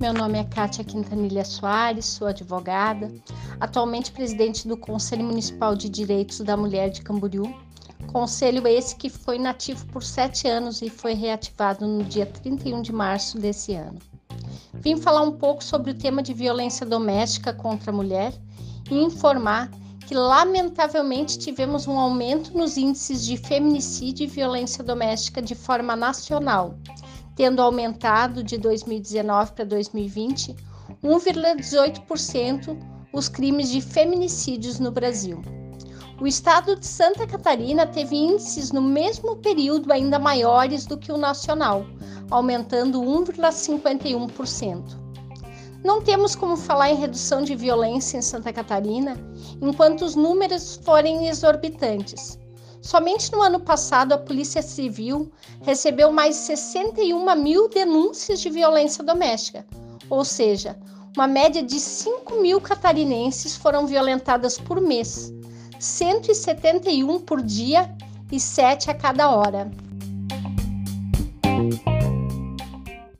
Meu nome é Kátia Quintanilha Soares, sou advogada, atualmente presidente do Conselho Municipal de Direitos da Mulher de Camboriú. Conselho esse que foi nativo por sete anos e foi reativado no dia 31 de março desse ano. Vim falar um pouco sobre o tema de violência doméstica contra a mulher e informar que, lamentavelmente, tivemos um aumento nos índices de feminicídio e violência doméstica de forma nacional, tendo aumentado de 2019 para 2020 1,18% os crimes de feminicídios no Brasil. O estado de Santa Catarina teve índices no mesmo período ainda maiores do que o nacional, aumentando 1,51%. Não temos como falar em redução de violência em Santa Catarina enquanto os números forem exorbitantes. Somente no ano passado, a Polícia Civil recebeu mais 61 mil denúncias de violência doméstica, ou seja, uma média de 5 mil catarinenses foram violentadas por mês, 171 por dia e 7 a cada hora.